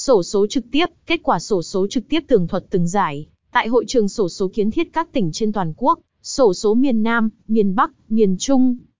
Sổ số trực tiếp, kết quả sổ số trực tiếp tường thuật từng giải, tại hội trường sổ số kiến thiết các tỉnh trên toàn quốc, sổ số miền Nam, miền Bắc, miền Trung.